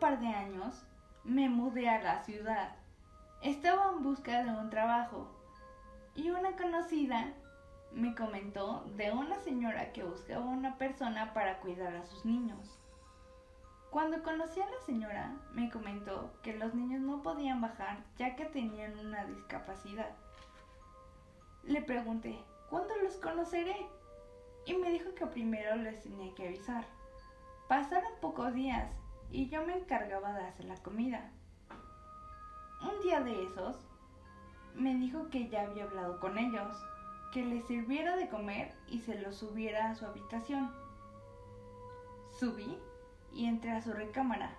par de años me mudé a la ciudad. Estaba en busca de un trabajo y una conocida me comentó de una señora que buscaba una persona para cuidar a sus niños. Cuando conocí a la señora, me comentó que los niños no podían bajar ya que tenían una discapacidad. Le pregunté, ¿cuándo los conoceré? Y me dijo que primero les tenía que avisar. Pasaron pocos días y yo me encargaba de hacer la comida. Un día de esos, me dijo que ya había hablado con ellos, que les sirviera de comer y se los subiera a su habitación. Subí y entré a su recámara.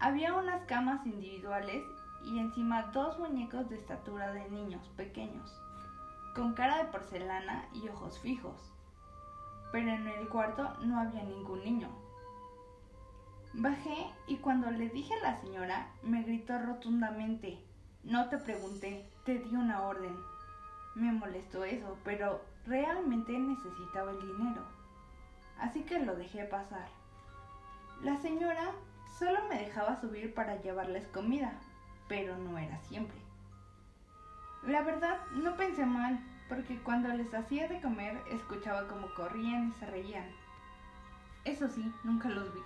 Había unas camas individuales y encima dos muñecos de estatura de niños pequeños, con cara de porcelana y ojos fijos. Pero en el cuarto no había ningún niño. Bajé y cuando le dije a la señora, me gritó rotundamente, no te pregunté, te di una orden. Me molestó eso, pero realmente necesitaba el dinero. Así que lo dejé pasar. La señora solo me dejaba subir para llevarles comida, pero no era siempre. La verdad, no pensé mal, porque cuando les hacía de comer escuchaba cómo corrían y se reían. Eso sí, nunca los vi.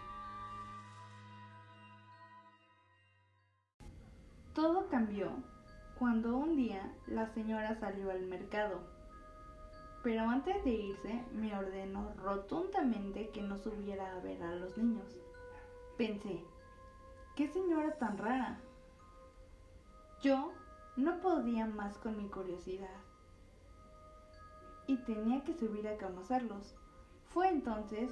Todo cambió cuando un día la señora salió al mercado. Pero antes de irse me ordenó rotundamente que no subiera a ver a los niños. Pensé, ¿qué señora tan rara? Yo no podía más con mi curiosidad y tenía que subir a conocerlos. Fue entonces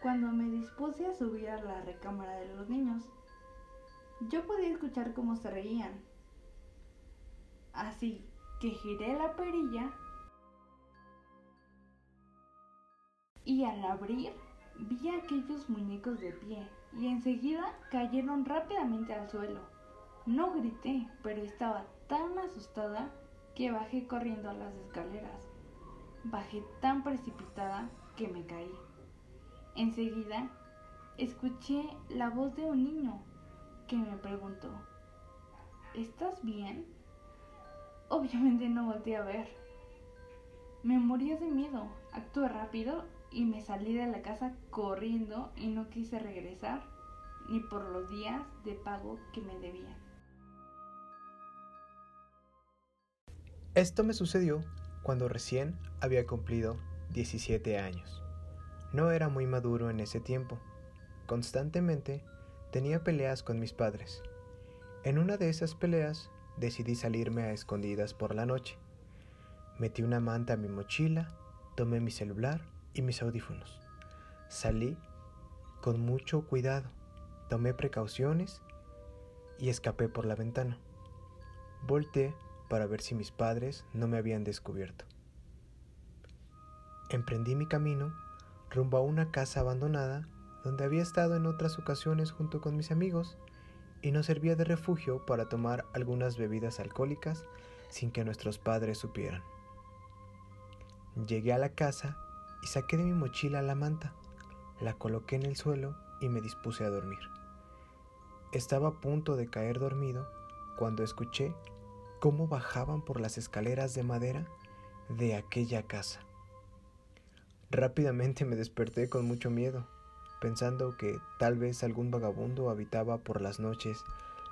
cuando me dispuse a subir a la recámara de los niños. Yo podía escuchar cómo se reían. Así que giré la perilla y al abrir vi aquellos muñecos de pie y enseguida cayeron rápidamente al suelo. No grité, pero estaba tan asustada que bajé corriendo a las escaleras. Bajé tan precipitada que me caí. Enseguida escuché la voz de un niño que me preguntó, ¿estás bien? Obviamente no volteé a ver. Me moría de miedo, actué rápido y me salí de la casa corriendo y no quise regresar ni por los días de pago que me debían. Esto me sucedió cuando recién había cumplido 17 años. No era muy maduro en ese tiempo. Constantemente Tenía peleas con mis padres. En una de esas peleas decidí salirme a escondidas por la noche. Metí una manta a mi mochila, tomé mi celular y mis audífonos. Salí con mucho cuidado, tomé precauciones y escapé por la ventana. Volté para ver si mis padres no me habían descubierto. Emprendí mi camino rumbo a una casa abandonada donde había estado en otras ocasiones junto con mis amigos y nos servía de refugio para tomar algunas bebidas alcohólicas sin que nuestros padres supieran. Llegué a la casa y saqué de mi mochila la manta, la coloqué en el suelo y me dispuse a dormir. Estaba a punto de caer dormido cuando escuché cómo bajaban por las escaleras de madera de aquella casa. Rápidamente me desperté con mucho miedo pensando que tal vez algún vagabundo habitaba por las noches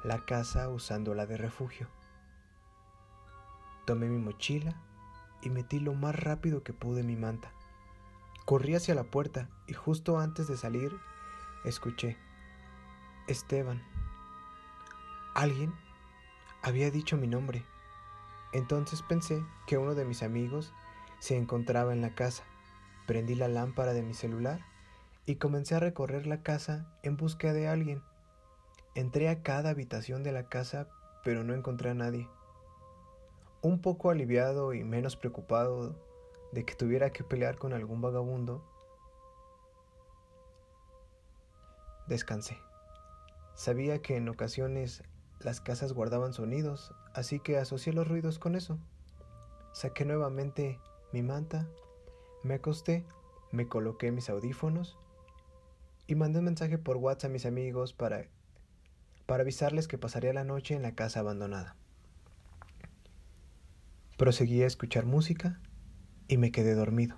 la casa usándola de refugio. Tomé mi mochila y metí lo más rápido que pude mi manta. Corrí hacia la puerta y justo antes de salir escuché, Esteban. Alguien había dicho mi nombre. Entonces pensé que uno de mis amigos se encontraba en la casa. Prendí la lámpara de mi celular y comencé a recorrer la casa en busca de alguien. Entré a cada habitación de la casa, pero no encontré a nadie. Un poco aliviado y menos preocupado de que tuviera que pelear con algún vagabundo, descansé. Sabía que en ocasiones las casas guardaban sonidos, así que asocié los ruidos con eso. Saqué nuevamente mi manta, me acosté, me coloqué mis audífonos y mandé un mensaje por WhatsApp a mis amigos para para avisarles que pasaría la noche en la casa abandonada. Proseguí a escuchar música y me quedé dormido.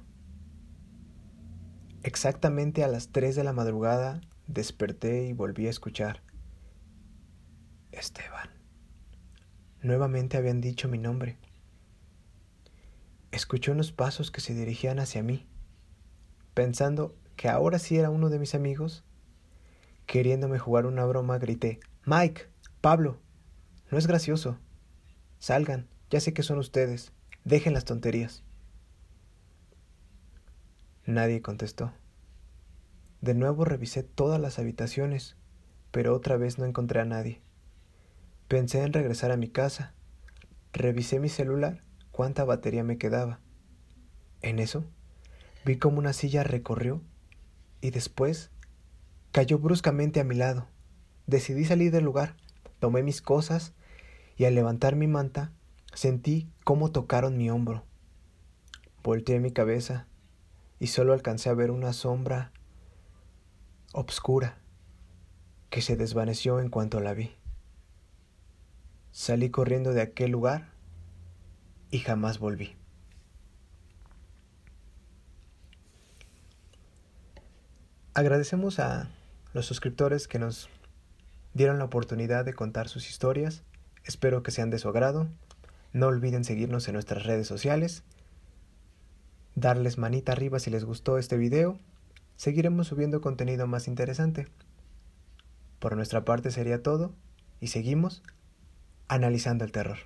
Exactamente a las 3 de la madrugada desperté y volví a escuchar. Esteban. Nuevamente habían dicho mi nombre. Escuché unos pasos que se dirigían hacia mí, pensando que ahora sí era uno de mis amigos. Queriéndome jugar una broma, grité, Mike, Pablo, no es gracioso. Salgan, ya sé que son ustedes. Dejen las tonterías. Nadie contestó. De nuevo revisé todas las habitaciones, pero otra vez no encontré a nadie. Pensé en regresar a mi casa. Revisé mi celular, cuánta batería me quedaba. En eso, vi como una silla recorrió y después cayó bruscamente a mi lado. Decidí salir del lugar, tomé mis cosas y al levantar mi manta Sentí cómo tocaron mi hombro. Volteé mi cabeza y solo alcancé a ver una sombra obscura que se desvaneció en cuanto la vi. Salí corriendo de aquel lugar y jamás volví. Agradecemos a los suscriptores que nos dieron la oportunidad de contar sus historias. Espero que sean de su agrado. No olviden seguirnos en nuestras redes sociales, darles manita arriba si les gustó este video. Seguiremos subiendo contenido más interesante. Por nuestra parte sería todo y seguimos analizando el terror.